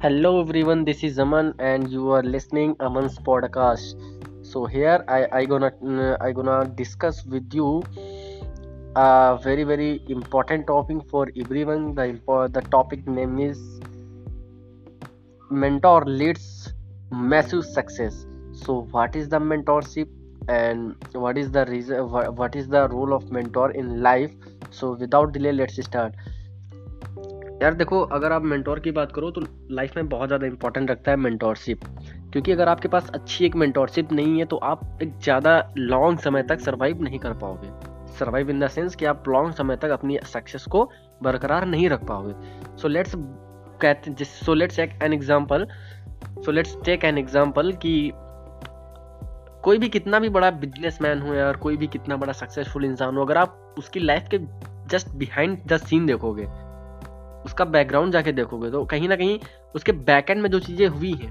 Hello everyone, this is Aman and you are listening Aman's podcast. So here I I gonna uh, I gonna discuss with you a very very important topic for everyone. The the topic name is mentor leads massive success. So what is the mentorship and what is the reason wha- what is the role of mentor in life? So without delay let's start. यार देखो, अगर आप mentor की बात करो तो life में बहुत ज़्यादा इंपॉर्टेंट रखता है मेंटोरशिप क्योंकि अगर आपके पास अच्छी एक मेंटोरशिप नहीं है तो आप एक ज़्यादा लॉन्ग समय तक सर्वाइव नहीं कर पाओगे। सर्वाइव इन द सेंस कि आप लॉन्ग समय तक अपनी सक्सेस को बरकरार नहीं रख पाओगे। सो लेट्स कहते so let's take an example so let's take an example कि कोई भी कितना भी बड़ा बिजनेसमैन हो यार कोई भी कितना बड़ा सक्सेसफुल इंसान हो, अगर आप उसकी लाइफ के जस्ट बिहाइंड द सीन देखोगे उसका बैकग्राउंड जाके देखोगे तो कहीं ना कहीं उसके बैकएंड में जो चीज़ें हुई हैं,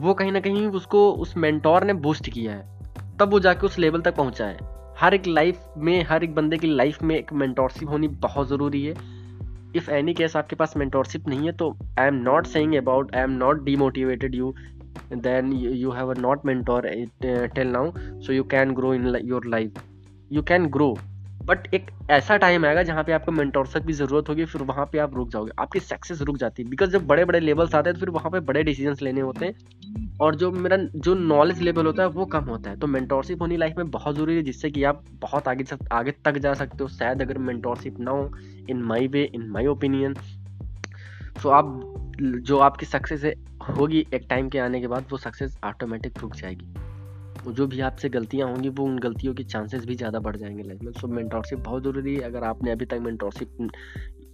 वो कहीं ना कहीं उसको उस मेंटोर ने बूस्ट किया है। तब वो जाके उस लेवल तक पहुँचा है। हर एक लाइफ में, हर एक बंदे की लाइफ में एक मेंटोरशिप होनी बहुत ज़रूरी है। इफ़ एनी केस आपके पास मेंटोरशिप नहीं है तो I am not saying about I am not demotivated you then you have a not mentor till now so you can grow in your life you can grow but एक ऐसा time आएगा जहाँ पे आपको mentorship की ज़रूरत होगी फिर वहाँ पे आप रुक जाओगे। आपकी सक्सेस रुक जाती है। बिकॉज़ जब बड़े बड़े लेवल्स आते हैं तो फिर वहाँ पे बड़े डिसीजंस लेने होते हैं। और जो मेरा जो नॉलेज लेवल होता है वो कम होता है। तो मेंटोरशिप होनी लाइफ में बहुत ज़रूरी है जिससे कि आप बहुत आगे सक, आगे तक जा सकते हो। शायद अगर मेंटोरशिप ना हो इन माई वे इन माई ओपिनियन तो आप जो आपकी सक्सेस होगी एक टाइम के आने के बाद वो सक्सेस ऑटोमेटिक रुक जाएगी। जो भी आपसे गलतियाँ होंगी, वो उन गलतियों के चांसेस भी ज़्यादा बढ़ जाएँगे लाइफ में। सो मेंटोरशिप बहुत ज़रूरी है। अगर आपने अभी तक मेंटोरशिप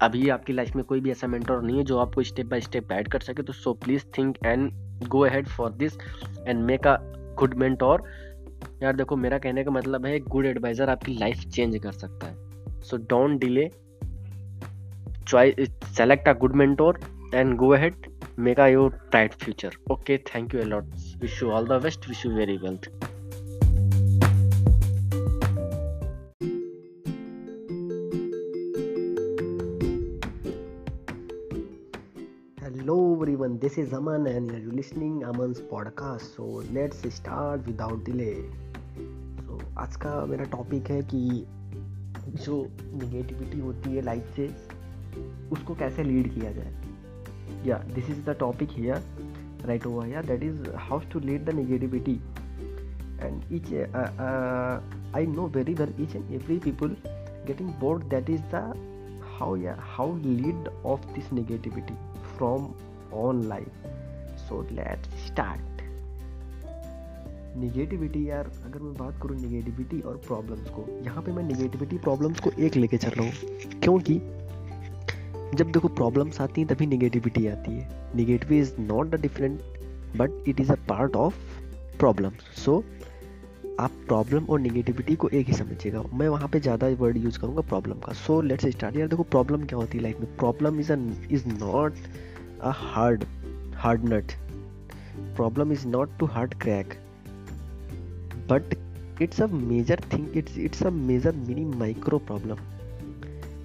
अभी आपकी लाइफ में कोई भी ऐसा मेंटोर नहीं है, जो आपको स्टेप बाय स्टेप गाइड कर सके तो so please think and go ahead for this and make a good mentor यार देखो, मेरा कहने का मतलब है गुड एडवाइज़र आपकी लाइफ चेंज कर सकता है। So don't delay choice select a good mentor and go ahead your bright future okay thank you a lot wish you all the best wish you very well hello everyone this is aman and you're listening aman's podcast so let's start without delay so आज का मेरा topic है कि जो negativity होती है life से उसको कैसे लीड किया जाए yeah this is the topic here right over here that is how to lead the negativity and each uh, uh, i know very well each and every people getting bored that is the how yeah how lead of this negativity from on life so let's start negativity यार अगर मैं बात करूँ negativity और problems को यहाँ पे मैं निगेटिविटी प्रॉब्लम्स को एक लेके चल रहा हूँ क्योंकि जब देखो प्रॉब्लम्स आती हैं, तभी निगेटिविटी आती है। Negative is not a different but it is a part of problem so आप प्रॉब्लम और निगेटिविटी को एक ही समझिएगा। मैं वहाँ पे ज़्यादा वर्ड यूज़ करूँगा प्रॉब्लम का। सो लेट्स स्टार्ट यार देखो प्रॉब्लम क्या होती है लाइफ में? Problem is is not a hard hard nut problem is not too hard crack but it's a major thing it's it's a major mini micro problem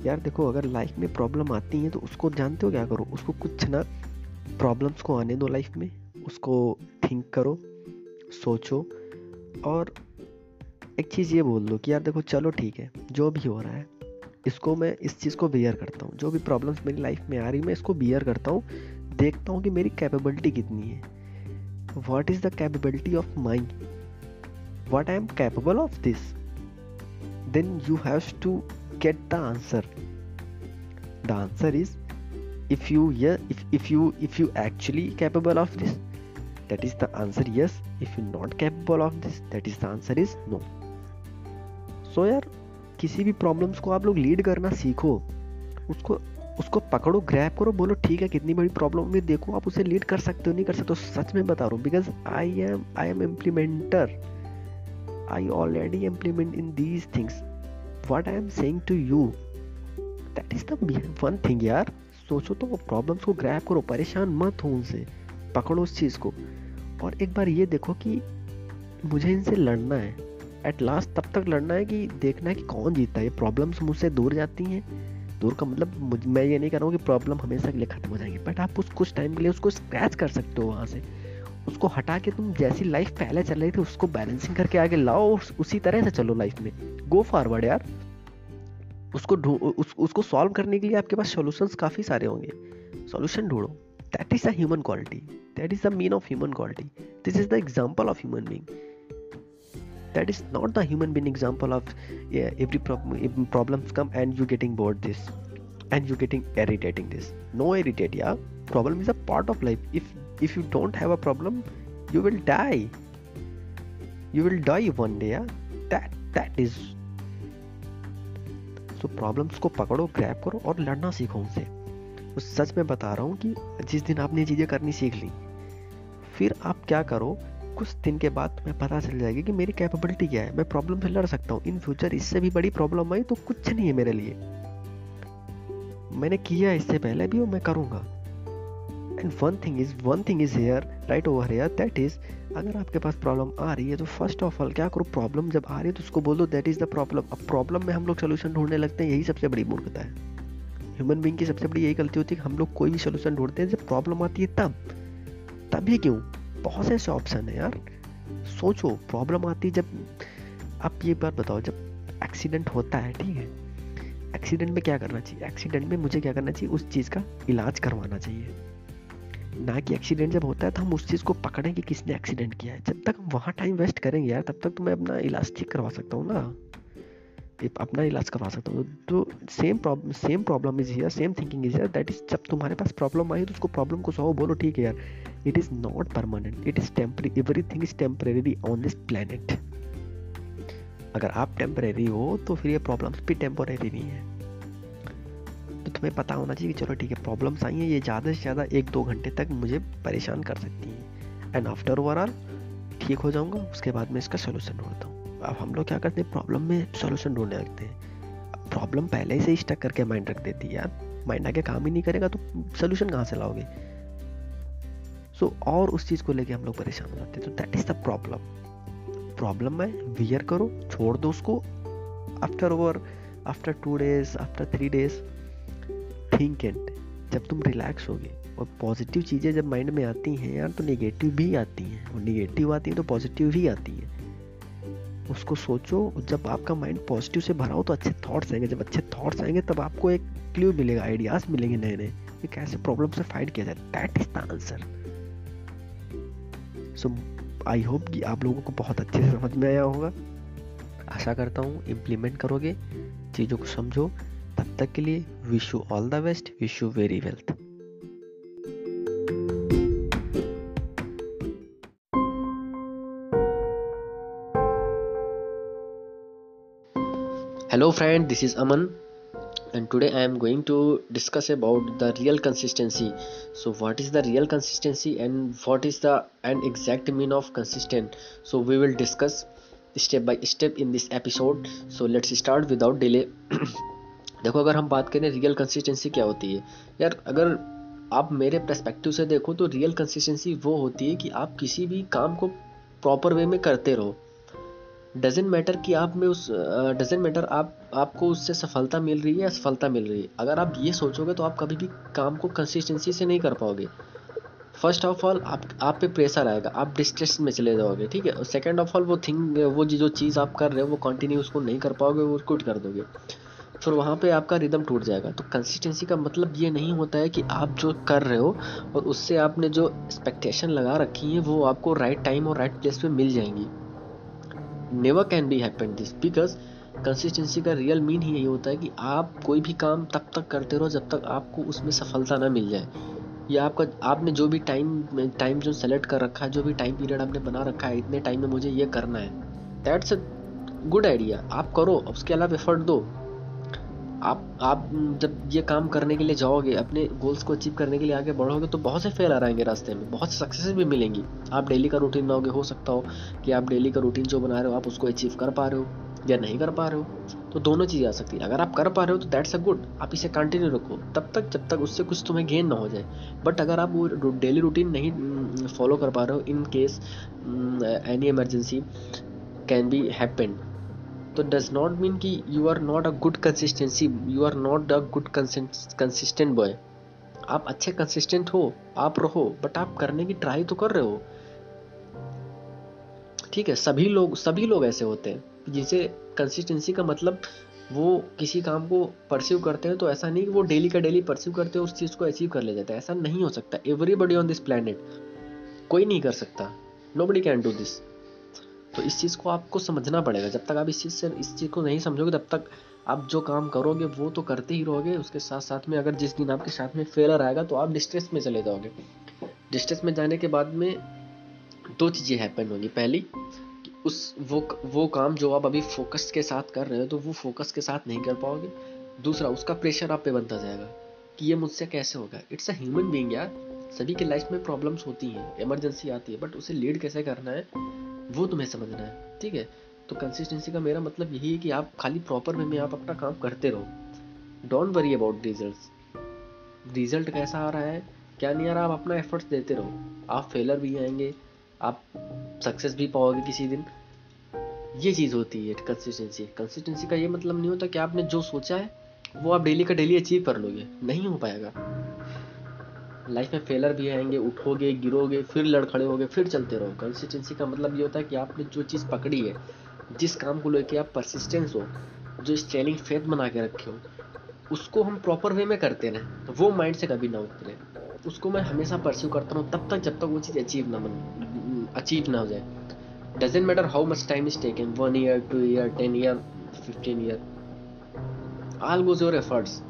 यार देखो, अगर लाइफ में प्रॉब्लम आती है तो उसको जानते हो क्या करो? उसको कुछ ना प्रॉब्लम्स को आने दो लाइफ में। उसको थिंक करो, सोचो और एक चीज़ ये बोल दो कि यार देखो, चलो ठीक है, जो भी हो रहा है, इसको मैं इस चीज़ को बियर करता हूँ। जो भी प्रॉब्लम्स मेरी लाइफ में आ रही मैं इसको बियर करता हूँ। देखता हूँ कि मेरी कैपेबिलिटी कितनी है। What is the capability of mind what I am capable of this then you have to get the answer the answer is if you yeah if, if you if you actually capable of this that is the answer yes if you not capable of this that is the answer is no so यार किसी भी problems को आप लोग lead करना सीखो उसको उसको पकड़ो ग्रैप करो बोलो ठीक है कितनी बड़ी प्रॉब्लम में देखो आप उसे लीड कर सकते हो नहीं कर सकते हो सच में बता रहा हूँ because I am I am implementer I already implement in these things what I am saying to you that is the one thing यार सोचो तो प्रॉब्लम्स को ग्रैप करो, परेशान मत हो उनसे, पकड़ो उस चीज़ को। और एक बार ये देखो कि मुझे इनसे लड़ना है। एट लास्ट तब तक लड़ना है कि देखना है कि कौन जीतता है। ये प्रॉब्लम्स मुझसे दूर जाती हैं। दूर का मतलब मैं ये नहीं कर रहा हूँ कि प्रॉब्लम हमेशा के लिए खत्म हो जाएगी। बट आप उस, कुछ टाइम के लिए उसको स्क्रैच कर सकते हो वहाँ से। उसको हटा के तुम जैसी लाइफ पहले चल रही थी उसको बैलेंसिंग करके आगे लाओ और उसी तरह से चलो लाइफ में। गो फॉरवर्ड यार। उसको उस, उसको सॉल्व करने के लिए आपके पास सॉल्यूशंस काफ़ी सारे होंगे। सॉल्यूशन ढूंढो। That is the human quality that is the mean of human quality this is the example of human being that is not the human being example of yeah, every problem problems come and you getting bored this and you getting irritating this. No irritate yeah. Problem is a part of life. If if you don't have a problem, you will die. You will die one day, yeah? That that is. So, problems को पकड़ो grab करो और लड़ना सीखो उनसे। उस सच में बता रहा हूँ कि जिस दिन आपने चीज़ें करनी सीख ली, फिर आप क्या करो, कुछ दिन के बाद तुम्हें पता चल जाएगी कि मेरी कैपेबिलिटी क्या है। मैं प्रॉब्लम से लड़ सकता हूँ। इन फ्यूचर इससे भी बड़ी प्रॉब्लम आई तो कुछ नहीं है मेरे लिए। मैंने किया इससे पहले भी और मैं करूँगा। And one thing is one thing is here right over here that is अगर आपके पास प्रॉब्लम आ रही है तो फ़र्स्ट ऑफ़ ऑल क्या करो प्रॉब्लम जब आ रही है तो उसको बोलो दैट इज़ द प्रॉब्लम अब प्रॉब्लम में हम लोग सोल्यूशन ढूँढने लगते हैं, यही सबसे बड़ी मूर्खता है। ह्यूमन बींग की सबसे बड़ी यही गलती होती है कि हम लोग कोई भी सोल्यूशन ढूंढते हैं, जब प्रॉब्लम आती है तब। तभी क्यों? बहुत से ऐसे ऑप्शन है यार। सोचो प्रॉब्लम आती है जब, आप ये बात बताओ, जब एक्सीडेंट होता है, ठीक है? एक्सीडेंट में क्या करना चाहिए? एक्सीडेंट में मुझे क्या करना चाहिए? उस चीज़ का इलाज करवाना चाहिए। ना कि एक्सीडेंट जब होता है तो हम उस चीज़ को पकड़ें कि किसने एक्सीडेंट किया है। जब तक हम वहाँ टाइम वेस्ट करेंगे यार, तब तक तो मैं अपना इलाज ठीक करवा सकता हूँ ना। अपना इलाज करवा सकता हूँ। तो same problem same problem is here same thinking is here that is जब तुम्हारे पास प्रॉब्लम आई तो उसको प्रॉब्लम को सॉल्व बोलो ठीक है यार। It is not permanent it is temporary everything is temporary on this planet अगर आप टेम्परेरी हो तो फिर ये प्रॉब्लम्स भी टेम्परेरी नहीं है। तुम्हें पता होना चाहिए कि चलो ठीक है प्रॉब्लम्स आई हैं ये ज़्यादा से ज़्यादा एक दो घंटे तक मुझे परेशान कर सकती हैं। एंड आफ्टर ओवरऑल ठीक हो जाऊँगा उसके बाद मैं इसका सोल्यूशन ढूंढता हूँ। अब हम लोग क्या करते हैं प्रॉब्लम में सोल्यूशन ढूँढने लगते हैं। प्रॉब्लम पहले से ही स्टक करके माइंड रख देती है यार। माइंड आगे काम ही नहीं करेगा तो सोल्यूशन कहाँ से लाओगे? सो so, और उस चीज़ को लेके हम लोग परेशान हो जाते हैं। तो that is the problem problem में वियर करो छोड़ दो उसको। After over after two days after three days think and जब तुम रिलैक्स होगे। और पॉजिटिव चीज़ें जब माइंड में आती हैं यार तो नेगेटिव भी आती हैं। और नेगेटिव आती हैं तो पॉजिटिव भी आती हैं। उसको सोचो जब आपका माइंड पॉजिटिव से भरा हो तो अच्छे थॉट्स आएँगे। जब अच्छे थॉट्स आएँगे, तब आपको एक क्ल्यू मिलेगा आइडियाज़ मिलेंगे नए नए कि कैसे प्रॉब्लम से फाइट किया जाए। That is the answer so I hope कि आप लोगों को बहुत अच्छे से समझ में आया होगा। आशा करता हूँ इम्प्लीमेंट करोगे, चीज़ों को समझो। तब तक के लिए wish you all the best wish you very wealth hello friend this is aman and today i am going to discuss about the real consistency so what is the real consistency and what is the and exact mean of consistent so we will discuss step by step in this episode so let's start without delay देखो, अगर हम बात करें real consistency क्या होती है? यार, अगर आप मेरे परस्पेक्टिव से देखो तो रियल कंसिस्टेंसी वो होती है कि आप किसी भी काम को प्रॉपर वे में करते रहो। डजेंट मैटर कि आप में उस डजेंट मैटर आप, आपको उससे सफलता मिल रही है असफलता मिल रही है। अगर आप ये सोचोगे तो आप कभी भी काम को कंसिस्टेंसी से नहीं कर पाओगे। फ़र्स्ट ऑफ़ ऑल आप आप पे प्रेशर आएगा, आप डिस्ट्रेस में चले जाओगे, ठीक है? और सेकेंड ऑफ़ ऑल वो थिंग वो जो चीज़ आप कर रहे हो, वो कंटिन्यू उसको नहीं कर पाओगे, वो क्विट कर दोगे। फिर वहाँ पे आपका रिदम टूट जाएगा। तो कंसिस्टेंसी का मतलब ये नहीं होता है कि आप जो कर रहे हो और उससे आपने जो एक्सपेक्टेशन लगा रखी है, वो आपको राइट टाइम और राइट प्लेस पे मिल जाएँगी। Never can be happen this because consistency का रियल मीन ही यही होता है कि आप कोई भी काम तब तक करते रहो जब तक आपको उसमें सफलता ना मिल जाए। या आपका, आपने जो भी टाइम टाइम जो सेलेक्ट कर रखा है, जो भी टाइम पीरियड आपने बना रखा है, इतने टाइम में मुझे ये करना है। दैट्स अ गुड आइडिया आप करो, उसके अलावा एफर्ट दो। आप आप जब ये काम करने के लिए जाओगे, अपने गोल्स को अचीव करने के लिए आगे बढ़ोगे तो बहुत से फेल आ रहेंगे रास्ते में। बहुत से सक्सेस भी मिलेंगी। आप डेली का रूटीन बनाओगे, हो सकता हो कि आप डेली का रूटीन जो बना रहे हो, आप उसको अचीव कर पा रहे हो या नहीं कर पा रहे हो। तो दोनों चीज़ें आ सकती है। अगर आप कर पा रहे हो तो दैट्स अ गुड आप इसे कंटिन्यू रखो। तब तक, जब तक उससे कुछ तुम्हें गेन ना हो जाए। बट अगर आप वो डेली रूटीन नहीं फॉलो कर पा रहे हो in case any emergency can be happened तो डज नॉट मीन कि you are not a good consistency you are not a good consistent boy आप अच्छे कंसिस्टेंट हो, आप रहो बट आप करने की ट्राई तो कर रहे हो। ठीक है, सभी लोग सभी लोग ऐसे होते हैं जिसे कंसिस्टेंसी का मतलब वो किसी काम को परस्यू करते हैं तो ऐसा नहीं कि वो डेली का डेली परस्यू करते हैं, उस चीज़ को अचीव कर ले जाते हैं। ऐसा नहीं हो सकता। एवरीबडी ऑन दिस प्लानट कोई नहीं कर सकता। Nobody can do this तो इस चीज़ को आपको समझना पड़ेगा। जब तक आप इस चीज़ से, इस चीज़ को नहीं समझोगे, तब तक आप जो काम करोगे, वो तो करते ही रहोगे। उसके साथ साथ में अगर जिस दिन आपके साथ में फेलर आएगा तो आप डिस्ट्रेस में चले जाओगे। डिस्ट्रेस में जाने के बाद में दो चीज़ें हैपन होंगी। पहली, कि उस, वो वो काम जो आप अभी फोकस के साथ कर रहे हो तो वो फोकस के साथ नहीं कर पाओगे। दूसरा, उसका प्रेशर आप पे बनता जाएगा, कि ये मुझसे कैसे होगा। इट्स अ ह्यूमन बीइंग यार। सभी की लाइफ में प्रॉब्लम्स होती हैं इमरजेंसी आती है बट उसे लीड कैसे करना है? वो तुम्हें समझना है, ठीक है? तो कंसिस्टेंसी का मेरा मतलब यही है कि आप खाली प्रॉपर वे में आप अपना काम करते रहो। Don't worry about result result कैसा आ रहा है, क्या नहीं आ रहा, आप अपना एफर्ट्स देते रहो। आप फेलर भी आएँगे, आप सक्सेस भी पाओगे किसी दिन। ये चीज़ होती है कंसिस्टेंसी कंसिस्टेंसी का ये मतलब नहीं होता कि आपने जो सोचा है, वो आप डेली का डेली अचीव कर लोगे। नहीं हो पाएगा। लाइफ में फेलर भी आएँगे, उठोगे, गिरोगे, फिर लड़खड़े होगे, फिर चलते रहो। कंसिस्टेंसी का मतलब ये होता है कि आपने जो चीज़ पकड़ी है, जिस काम को लेके आप परसिस्टेंस हो, जो स्टेलिंग फेथ बना के रखे हो, उसको हम प्रॉपर वे में करते रहें तो वो माइंड से कभी ना उतरे। उसको मैं हमेशा परस्यू करता रहूँ, तब तक जब तक वो चीज़ अचीव ना बन अचीव ना हो जाए। Doesn't matter how much time is taken one year two year ten year fifteen year all goes your efforts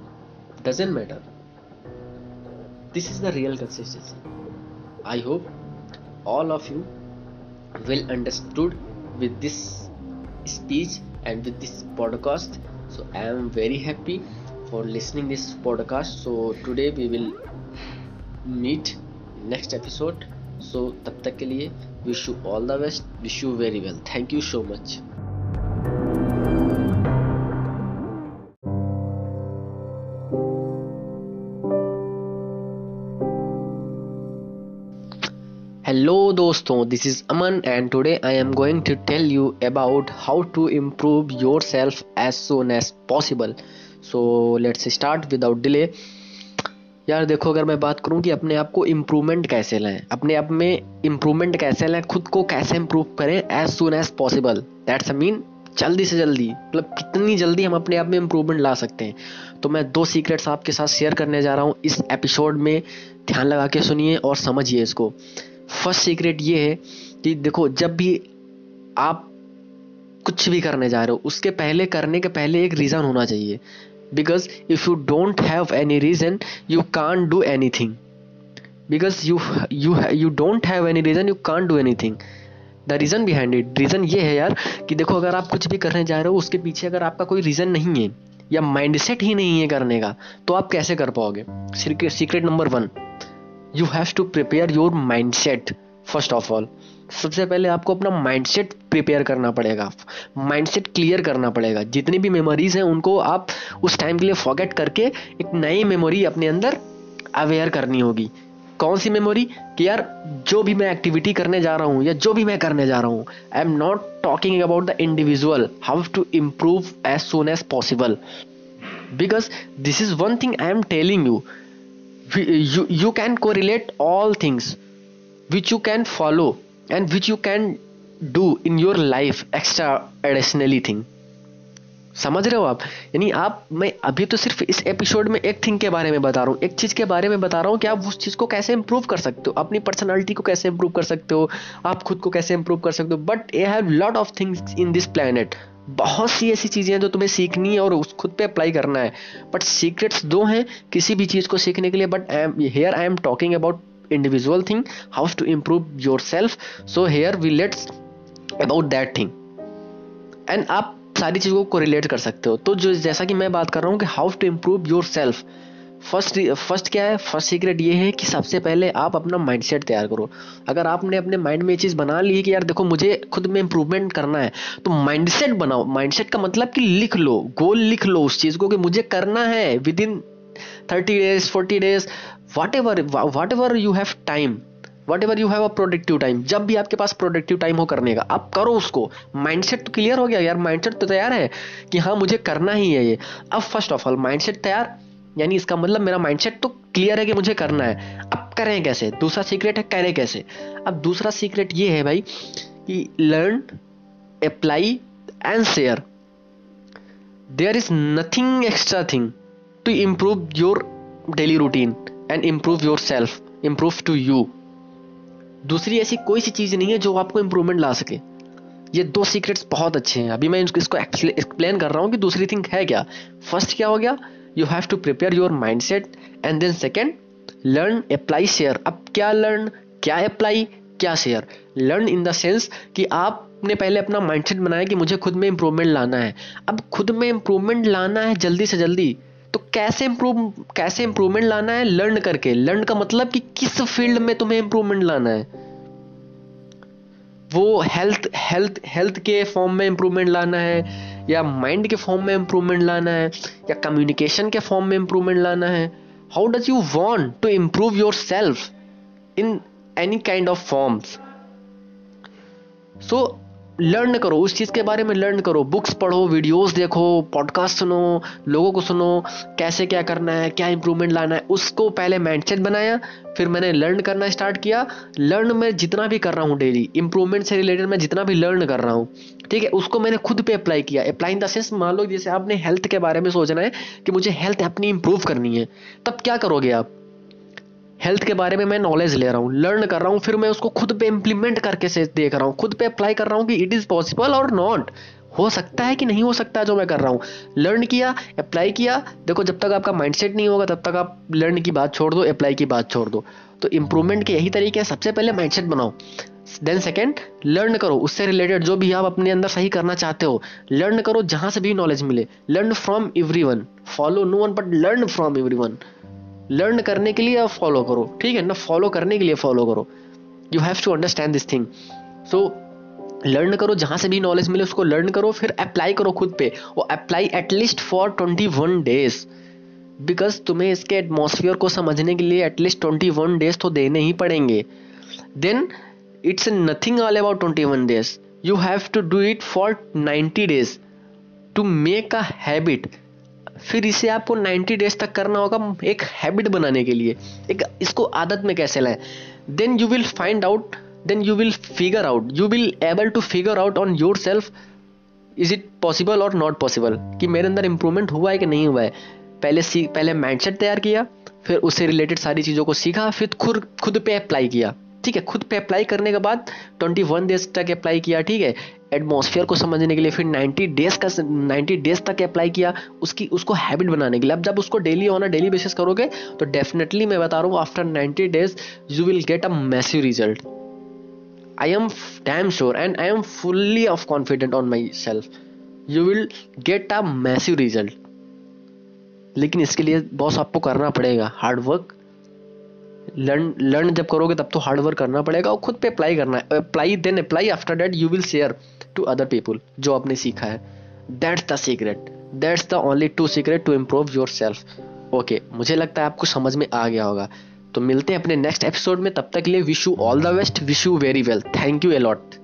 doesn't matter this is the real consistency. I hope all of you will understood with this speech and with this podcast. So i am very happy for listening this podcast. So today we will meet next episode. So tab tak ke liye wish you all the best. Wish you very well. Thank you so much hello दोस्तों, this is aman and today i am going to tell you about how to improve yourself as soon as possible. So, let's start without delay. यार देखो, अगर मैं बात करूँ कि अपने आप को इम्प्रूवमेंट कैसे लाएँ, अपने आप में इम्प्रूवमेंट कैसे लाएँ, खुद को कैसे इम्प्रूव करें as soon as possible that's a mean जल्दी से जल्दी मतलब कितनी जल्दी हम अपने आप में इम्प्रूवमेंट ला सकते हैं। तो मैं दो सीक्रेट्स आपके साथ शेयर करने जा रहा हूँ इस एपिसोड में, ध्यान लगा के सुनिए और समझिए इसको। फ़र्स्ट सीक्रेट ये है कि देखो, जब भी आप कुछ भी करने जा रहे हो, उसके पहले करने के पहले एक रीज़न होना चाहिए। Because if you don't have any reason you can do anything because you you you don't have any reason you can do anything the reason behind it reason ये है यार कि देखो, अगर आप कुछ भी करने जा रहे हो, उसके पीछे अगर आपका कोई रीज़न नहीं है, या माइंडसेट ही नहीं है करने का तो आप कैसे कर पाओगे? Secret number one you have to prepare your mindset first of all सबसे पहले आपको अपना माइंडसेट प्रिपेयर करना पड़ेगा। माइंडसेट क्लियर करना पड़ेगा। जितनी भी मेमोरीज हैं, उनको आप उस टाइम के लिए फॉरगेट करके एक नई मेमोरी अपने अंदर अवेयर करनी होगी। कौन सी मेमोरी कि यार, जो भी मैं एक्टिविटी करने जा रहा हूँ या जो भी मैं करने जा रहा हूँ I am not talking about the individual how to improve as soon as possible because this is one thing I am telling you you, you can correlate all things which you can follow and which you can do in your life extra additionally thing. समझ रहे हो आप? यानी आप मैं अभी तो सिर्फ़ इस एपिसोड में एक थिंग के बारे में बता रहा हूँ। एक चीज़ के बारे में बता रहा हूँ कि आप उस चीज़ को कैसे इंप्रूव कर सकते हो। अपनी पर्सनालिटी को कैसे इंप्रूव कर सकते हो। आप खुद को कैसे इंप्रूव कर सकते हो। But a have lot of things in this planet बहुत सी ऐसी चीज़ें हैं जो तुम्हें सीखनी है और उस खुद पे अप्लाई करना है। बट सीक्रेट्स दो हैं किसी भी चीज़ को सीखने के लिए। But I am here I am talking about individual thing how to improve yourself so here we let's about that thing and आप सारी चीज़ों को रिलेट कर सकते हो। तो जो जैसा कि मैं बात कर रहा हूँ कि how to improve yourself first first क्या है? फ़र्स्ट सीक्रेट ये है कि सबसे पहले आप अपना माइंडसेट तैयार करो। अगर आपने अपने माइंड में ये चीज़ बना ली है कि यार देखो मुझे खुद में इंप्रूवमेंट करना है तो माइंडसेट बनाओ। माइंडसेट का मतलब कि लिख लो गोल लिख लो उस चीज़ को कि मुझे करना है within thirty days forty days whatever whatever you have time whatever you have a productive time जब भी आपके पास प्रोडक्टिव टाइम हो करने का, आप करो उसको। माइंडसेट तो क्लियर हो गया, यार माइंडसेट तो तैयार है कि हाँ मुझे करना ही है ये। अब फ़र्स्ट ऑफ़ ऑल माइंडसेट तैयार यानी इसका मतलब मेरा माइंडसेट तो क्लियर है कि मुझे करना है। अब करें कैसे? दूसरा सीक्रेट है, करें कैसे? अब दूसरा सीक्रेट ये है भाई कि learn apply and share there is nothing extra thing to improve your daily routine and improve yourself improve to you दूसरी ऐसी कोई सी चीज़ नहीं है जो आपको इंप्रूवमेंट ला सके। ये दो सीक्रेट्स बहुत अच्छे हैं। अभी मैं इसको एक्सप्लेन कर रहा हूँ कि दूसरी थिंग है क्या। फ़र्स्ट क्या हो गया? You have to prepare your mindset and then second learn apply share अब क्या लर्न क्या अप्लाई क्या share learn in the sense कि आपने पहले अपना माइंडसेट बनाया कि मुझे खुद में इंप्रूवमेंट लाना है। अब खुद में इंप्रूवमेंट लाना है जल्दी से जल्दी तो कैसे इंप्रूव कैसे इंप्रूवमेंट लाना है? लर्न करके। लर्न का मतलब कि किस फ़ील्ड में तुम्हें इंप्रूवमेंट लाना है। वो हेल्थ हेल्थ हेल्थ के फॉर्म में इंप्रूवमेंट लाना है। या माइंड के फॉर्म में इंप्रूवमेंट लाना है, या कम्युनिकेशन के फॉर्म में इंप्रूवमेंट लाना है how does you want to improve yourself in any kind of forms so learn करो, उस चीज़ के बारे में लर्न करो। बुक्स पढ़ो वीडियोस देखो पॉडकास्ट सुनो, लोगों को सुनो, कैसे क्या करना है, क्या इंप्रूवमेंट लाना है, उसको पहले माइंडसेट बनाया, फिर मैंने लर्न करना स्टार्ट किया। लर्न मैं जितना भी कर रहा हूँ डेली इंप्रूवमेंट से रिलेटेड मैं जितना भी लर्न कर रहा हूँ, ठीक है? उसको मैंने खुद पे अप्लाई किया। अप्लाई इन द सेंस मान लो जैसे आपने हेल्थ के बारे में सोचना है कि मुझे हेल्थ अपनी इंप्रूव करनी है, तब क्या करोगे आप? हेल्थ के बारे में मैं नॉलेज ले रहा हूँ लर्न कर रहा हूँ, फिर मैं उसको खुद पे इम्प्लीमेंट करके से देख रहा हूँ, खुद पे अप्लाई कर रहा हूँ कि इट इज़ पॉसिबल और नॉट हो सकता है कि नहीं हो सकता जो मैं कर रहा हूँ। लर्न किया अप्लाई किया, देखो जब तक आपका माइंडसेट नहीं होगा, तब तक आप लर्न की बात छोड़ दो अप्लाई की बात छोड़ दो। तो इंप्रूवमेंट के यही तरीके हैं, सबसे पहले माइंडसेट बनाओ। देन सेकेंड लर्न करो, उससे रिलेटेड जो भी आप अपने अंदर सही करना चाहते हो लर्न करो जहाँ से भी नॉलेज मिले। Learn from every one follow no one but learn from every one learn करने के लिए फॉलो करो, ठीक है ना? फॉलो करने के लिए फॉलो करो। You have to understand this thing so learn करो, जहाँ से भी नॉलेज मिले उसको लर्न करो, फिर अप्लाई करो खुद पे वो apply at least for twenty one days because तुम्हें इसके एटमोसफियर को समझने के लिए एटलीस्ट ट्वेंटी वन डेज़ तो देने ही पड़ेंगे। Then it's nothing all about twenty one days you have to do it for ninety days to make a habit फिर इसे आपको 90 डेज़ तक करना होगा एक हैबिट बनाने के लिए। एक इसको आदत में कैसे लाएँ? Then you will find out then you will figure out you will able to figure out on yourself is it possible और नॉट पॉसिबल कि मेरे अंदर इंप्रूवमेंट हुआ है कि नहीं हुआ है? पहले सी, पहले माइंडसेट तैयार किया, फिर उससे रिलेटेड सारी चीज़ों को सीखा, फिर खुद खुद पे अप्लाई किया। ठीक है, खुद पे अप्लाई करने के बाद 21 डेज़ तक अप्लाई किया, ठीक है? एटमॉस्फेयर को समझने के लिए फिर 90 डेज़ का 90 डेज़ तक अप्लाई किया, उसकी, उसको हैबिट बनाने के लिए। अब जब उसको daily on a daily basis करोगे तो डेफिनेटली मैं बता रहा हूँ after 90 days you will get a massive result I am damn sure and I am fully of confident on myself you will get a massive result लेकिन इसके लिए boss आपको करना पड़ेगा हार्डवर्क लर्न लर्न जब करोगे तब तो हार्डवर्क करना पड़ेगा और खुद पे अप्लाई करना है। Apply then apply after that you will share to other people जो आपने सीखा है। That's the secret that's the only to secret to improve yourself okay मुझे लगता है आपको समझ में आ गया होगा। तो मिलते हैं अपने नेक्स्ट एपिसोड में। तब तक के लिए wish you all the best wish you very well thank you a lot